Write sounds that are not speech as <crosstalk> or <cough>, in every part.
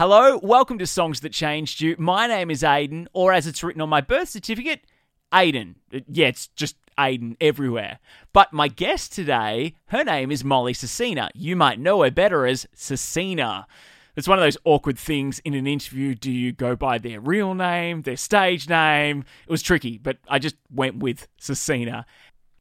Hello, welcome to Songs That Changed You. My name is Aiden, or as it's written on my birth certificate, Aiden. Yeah, it's just Aiden everywhere. But my guest today, her name is Molly Svrcina. You might know her better as SVRCINA. It's one of those awkward things in an interview. Do you go by their real name, their stage name? It was tricky, but I just went with SVRCINA.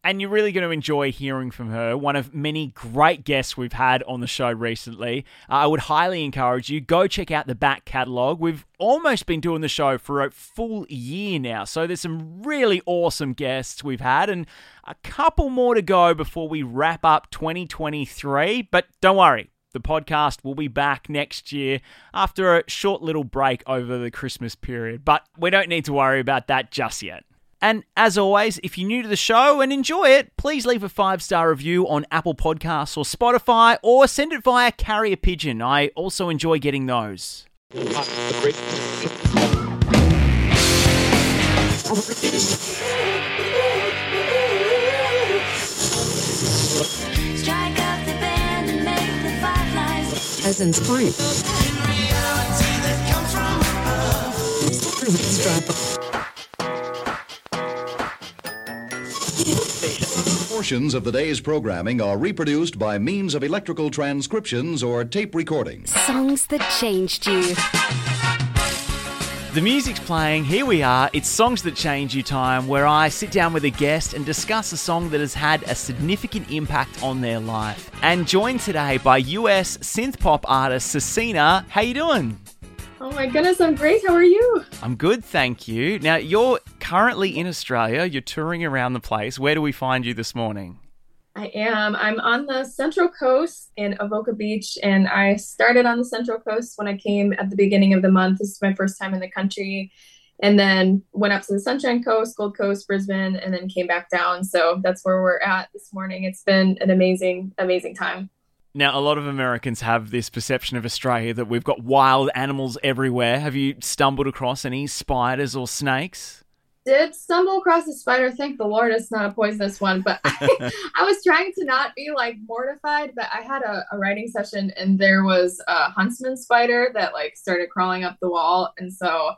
And you're really going to enjoy hearing from her, one of many great guests we've had on the show recently. Uh, I would highly encourage you go check out the back catalogue. We've almost been doing the show for a full year now, so there's some really awesome guests we've had, and a couple more to go before we wrap up 2023. But don't worry, the podcast will be back next year after a short little break over the Christmas period, but we don't need to worry about that just yet. And as always, if you're new to the show and enjoy it, please leave a five star review on Apple Podcasts or Spotify or send it via carrier pigeon. I also enjoy getting those. Strike up Portions of the day's programming are reproduced by means of electrical transcriptions or tape recordings. Songs that changed you. The music's playing. Here we are. It's Songs That Change You Time, where I sit down with a guest and discuss a song that has had a significant impact on their life. And joined today by US synth pop artist SVRCINA. How you doing? Oh my goodness, I'm great. How are you? I'm good, thank you. Now, you're currently in Australia. You're touring around the place. Where do we find you this morning? I am. I'm on the Central Coast in Avoca Beach, and I started on the Central Coast when I came at the beginning of the month. This is my first time in the country. And then went up to the Sunshine Coast, Gold Coast, Brisbane, and then came back down. So that's where we're at this morning. It's been an amazing, amazing time. Now, a lot of Americans have this perception of Australia that we've got wild animals everywhere. Have you stumbled across any spiders or snakes? Did stumble across a spider. Thank the Lord it's not a poisonous one. But I, <laughs> I was trying to not be like mortified, but I had a, a writing session and there was a huntsman spider that like started crawling up the wall. And so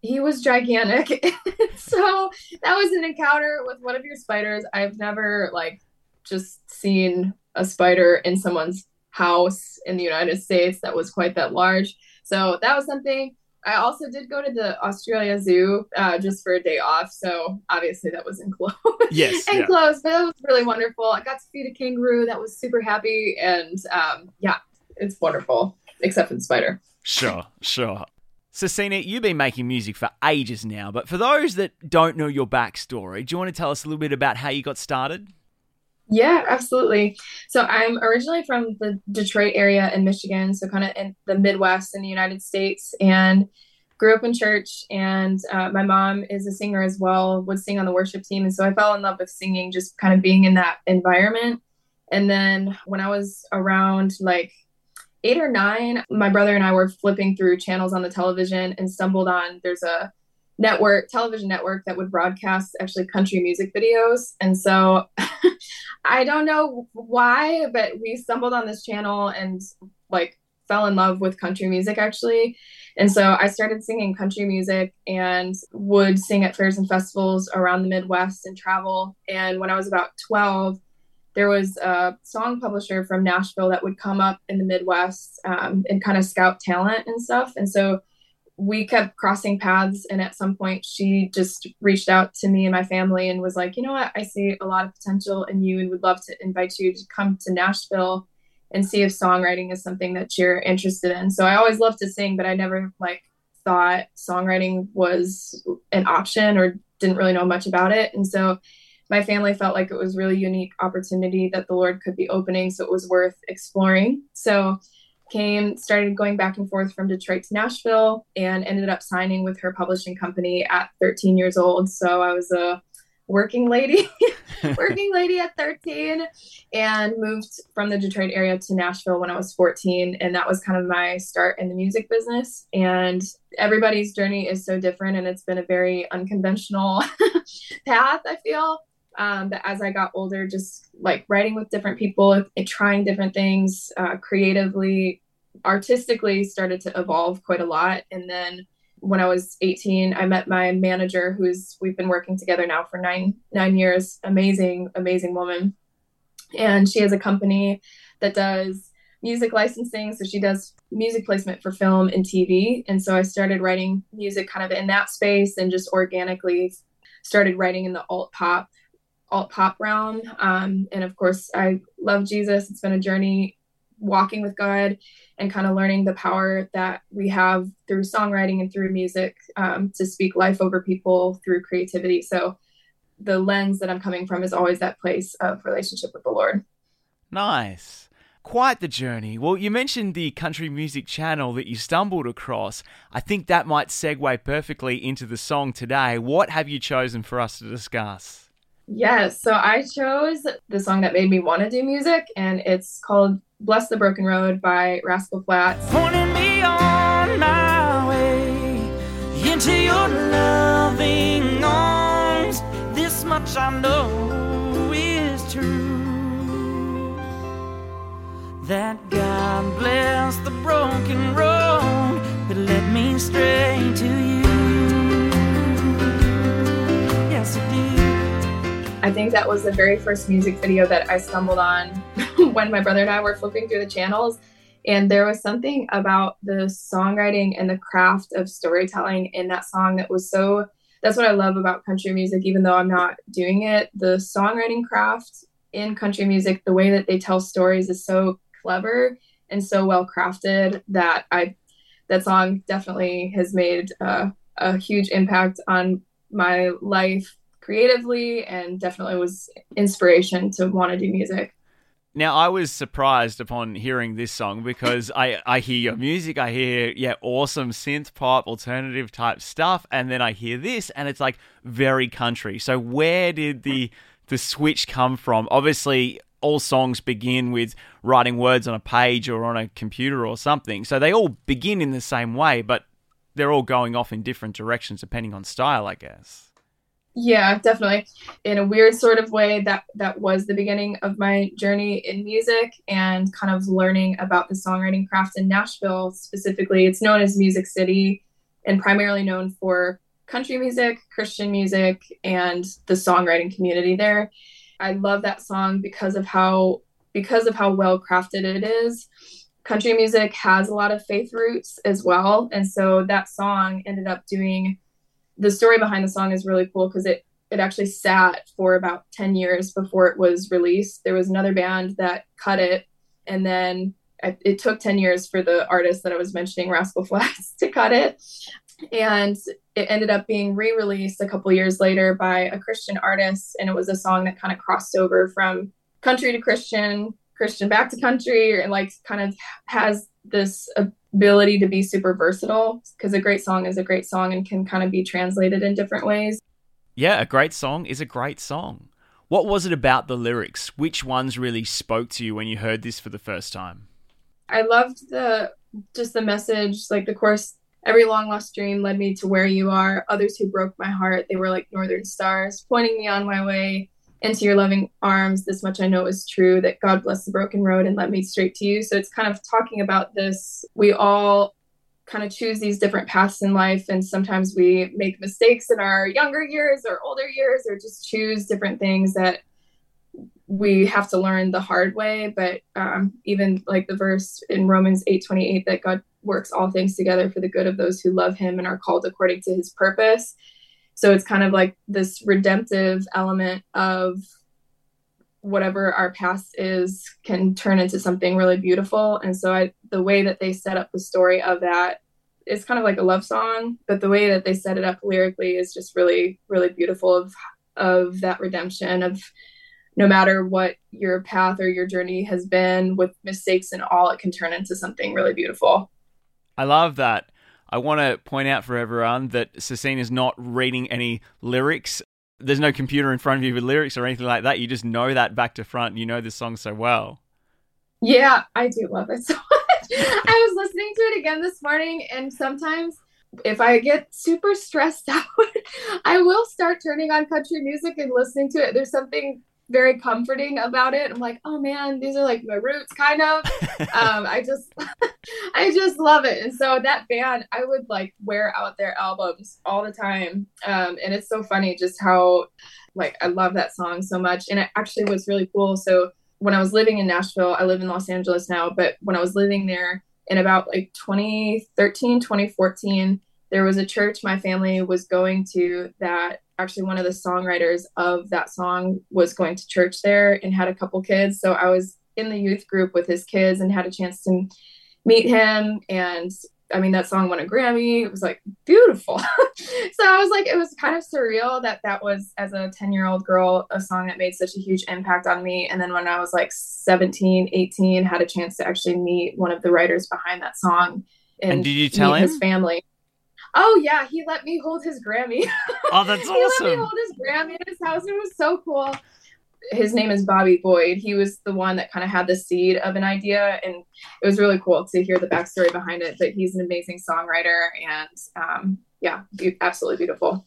he was gigantic. <laughs> so that was an encounter with one of your spiders. I've never like just seen a spider in someone's house in the United States that was quite that large. So that was something. I also did go to the Australia Zoo uh, just for a day off. So obviously that was enclosed. <laughs> Yes, yeah. enclosed, but that was really wonderful. I got to feed a kangaroo that was super happy. And um, yeah, it's wonderful, except for the spider. Sure, sure. SVRCINA, you've been making music for ages now, but for those that don't know your backstory, do you want to tell us a little bit about how you got started? Yeah, absolutely. So I'm originally from the Detroit area in Michigan, so kind of in the Midwest in the United States, and grew up in church. And uh, my mom is a singer as well, would sing on the worship team, and so I fell in love with singing, just kind of being in that environment. And then when I was around like eight or nine, my brother and I were flipping through channels on the television and stumbled on there's a network television network that would broadcast actually country music videos. And so <laughs> i don't know why but we stumbled on this channel and like fell in love with country music actually. And so i started singing country music and would sing at fairs and festivals around the midwest and travel. And when i was about 12 there was a song publisher from nashville that would come up in the midwest um, and kind of scout talent and stuff. And so we kept crossing paths and at some point she just reached out to me and my family and was like you know what? I see a lot of potential in you and would love to invite you to come to nashville and see if songwriting is something that you're interested in. So i always loved to sing but i never like thought songwriting was an option or didn't really know much about it. And so my family felt like it was really unique opportunity that the lord could be opening so it was worth exploring. So came started going back and forth from detroit to nashville and ended up signing with her publishing company at 13 years old. So i was a working lady <laughs> <laughs> working lady at 13 and moved from the detroit area to nashville when i was 14 and that was kind of my start in the music business. And everybody's journey is so different and it's been a very unconventional <laughs> path i feel um, but as I got older, just like writing with different people, and trying different things uh, creatively, artistically started to evolve quite a lot. And then when I was 18, I met my manager, who's we've been working together now for nine nine years. Amazing, amazing woman, and she has a company that does music licensing. So she does music placement for film and TV. And so I started writing music kind of in that space and just organically started writing in the alt pop alt pop realm. Um, and of course, I love Jesus. It's been a journey walking with God and kind of learning the power that we have through songwriting and through music um, to speak life over people through creativity. So the lens that I'm coming from is always that place of relationship with the Lord. Nice. Quite the journey. Well, you mentioned the country music channel that you stumbled across. I think that might segue perfectly into the song today. What have you chosen for us to discuss? Yes, so I chose the song that made me want to do music, and it's called Bless the Broken Road by Rascal Flatts. I think that was the very first music video that I stumbled on <laughs> when my brother and I were flipping through the channels. And there was something about the songwriting and the craft of storytelling in that song that was so. That's what I love about country music, even though I'm not doing it. The songwriting craft in country music, the way that they tell stories is so clever and so well crafted that I. That song definitely has made uh, a huge impact on my life creatively and definitely was inspiration to want to do music. Now, I was surprised upon hearing this song because I, I hear your music, I hear, yeah, awesome synth pop, alternative type stuff, and then I hear this, and it's like very country. So, where did the the switch come from? Obviously, all songs begin with writing words on a page or on a computer or something. So, they all begin in the same way, but they're all going off in different directions depending on style, I guess. Yeah, definitely. In a weird sort of way, that that was the beginning of my journey in music and kind of learning about the songwriting craft in Nashville specifically. It's known as Music City and primarily known for country music, Christian music, and the songwriting community there. I love that song because of how because of how well crafted it is. Country music has a lot of faith roots as well, and so that song ended up doing the story behind the song is really cool because it it actually sat for about 10 years before it was released. There was another band that cut it, and then I, it took 10 years for the artist that I was mentioning, Rascal Flatts, <laughs> to cut it. And it ended up being re released a couple years later by a Christian artist. And it was a song that kind of crossed over from country to Christian, Christian back to country, and like kind of has this ability to be super versatile because a great song is a great song and can kind of be translated in different ways. Yeah, a great song is a great song. What was it about the lyrics? Which ones really spoke to you when you heard this for the first time? I loved the just the message, like the chorus. Every long lost dream led me to where you are. Others who broke my heart, they were like northern stars, pointing me on my way into your loving arms. This much I know is true that God bless the broken road and led me straight to you. So it's kind of talking about this. We all kind of choose these different paths in life, and sometimes we make mistakes in our younger years or older years, or just choose different things that we have to learn the hard way. But um, even like the verse in Romans eight twenty eight that God works all things together for the good of those who love Him and are called according to His purpose so it's kind of like this redemptive element of whatever our past is can turn into something really beautiful and so I, the way that they set up the story of that is kind of like a love song but the way that they set it up lyrically is just really really beautiful of of that redemption of no matter what your path or your journey has been with mistakes and all it can turn into something really beautiful I love that. I want to point out for everyone that SVRCINA is not reading any lyrics. There's no computer in front of you with lyrics or anything like that. You just know that back to front. You know the song so well. Yeah, I do love it <laughs> so much. I was listening to it again this morning, and sometimes if I get super stressed <laughs> out, I will start turning on country music and listening to it. There's something very comforting about it. I'm like, oh man, these are like my roots, kind of. <laughs> um, I just, <laughs> I just love it. And so that band, I would like wear out their albums all the time. Um, and it's so funny just how, like, I love that song so much. And it actually was really cool. So when I was living in Nashville, I live in Los Angeles now, but when I was living there in about like 2013, 2014, there was a church my family was going to that actually one of the songwriters of that song was going to church there and had a couple kids. So I was in the youth group with his kids and had a chance to meet him. And I mean, that song won a Grammy. It was like beautiful. <laughs> so I was like, it was kind of surreal that that was, as a 10 year old girl, a song that made such a huge impact on me. And then when I was like 17, 18, had a chance to actually meet one of the writers behind that song. And did you tell him? his family? Oh yeah, he let me hold his Grammy. <laughs> Oh, that's awesome. he let me hold his Grammy in his house. It was so cool. His name is Bobby Boyd. He was the one that kind of had the seed of an idea, and it was really cool to hear the backstory behind it. But he's an amazing songwriter, and um, yeah, be- absolutely beautiful.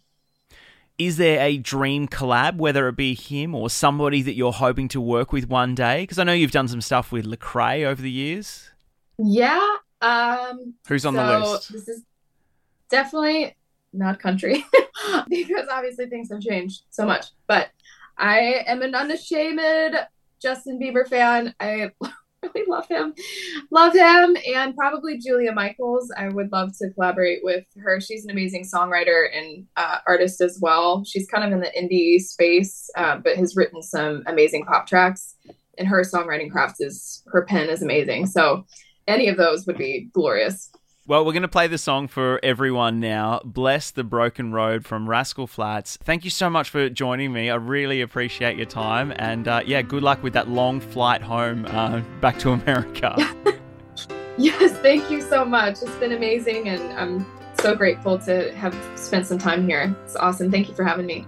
Is there a dream collab, whether it be him or somebody that you're hoping to work with one day? Because I know you've done some stuff with Lecrae over the years. Yeah. Um, Who's on the list? This is definitely not country <laughs> because obviously things have changed so much. But I am an unashamed Justin Bieber fan. I <laughs> really love him. Love him. And probably Julia Michaels. I would love to collaborate with her. She's an amazing songwriter and uh, artist as well. She's kind of in the indie space, uh, but has written some amazing pop tracks. And her songwriting craft is, her pen is amazing. So any of those would be glorious. Well, we're going to play the song for everyone now. Bless the Broken Road from Rascal Flatts. Thank you so much for joining me. I really appreciate your time. And uh, yeah, good luck with that long flight home uh, back to <laughs> America. <laughs> Yes, thank you so much. It's been amazing, and I'm so grateful to have spent some time here. It's awesome. Thank you for having me.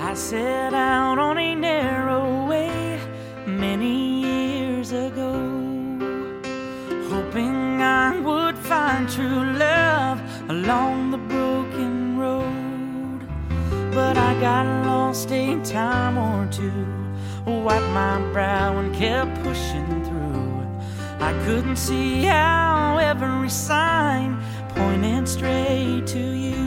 I set out on a narrow way many years ago, hoping I would find true love along the broken road. But I got lost a time or two, wiped my brow and kept pushing through. I couldn't see how every sign pointed straight to you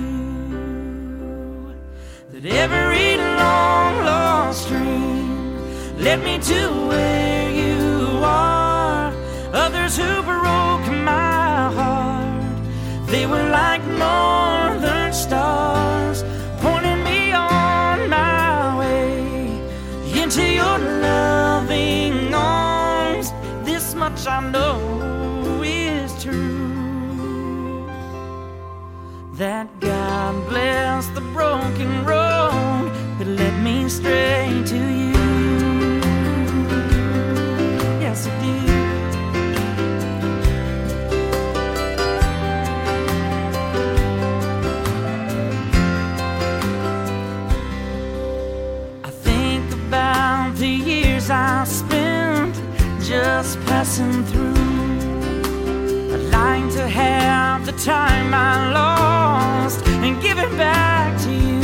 that every long lost dream led me to where you are. Others who they were like northern stars, pointing me on my way into your loving arms. This much I know is true that God bless the broken road that led me straight to you. Passing through. I'd like to have the time I lost and give it back to you.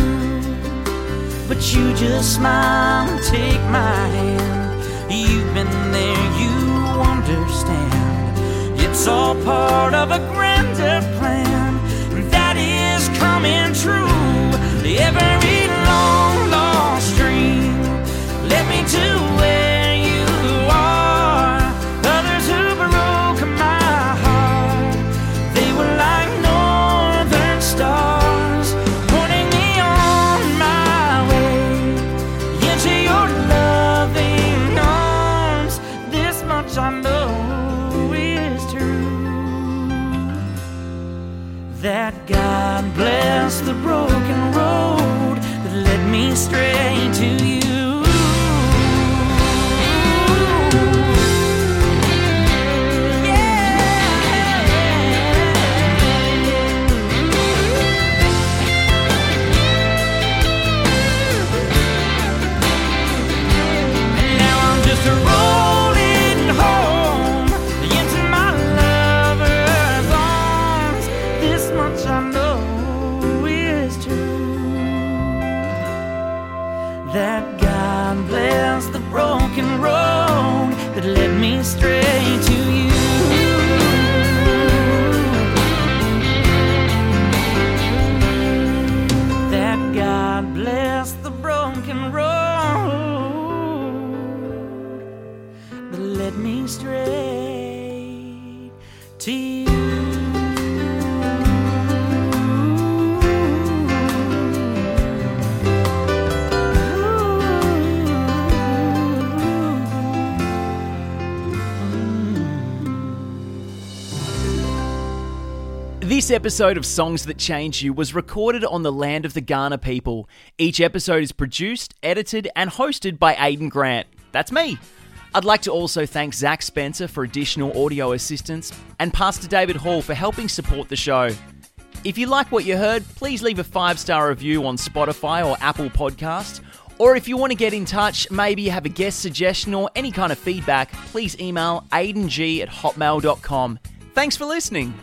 But you just smile and take my hand. You've been there, you understand. It's all part of a grander plan that is coming true. Every This episode of Songs That Change You was recorded on the land of the Kaurna people. Each episode is produced, edited, and hosted by Aiden Grant. That's me. I'd like to also thank Zach Spencer for additional audio assistance and Pastor David Hall for helping support the show. If you like what you heard, please leave a five star review on Spotify or Apple Podcasts. Or if you want to get in touch, maybe have a guest suggestion or any kind of feedback, please email aideng at hotmail.com. Thanks for listening.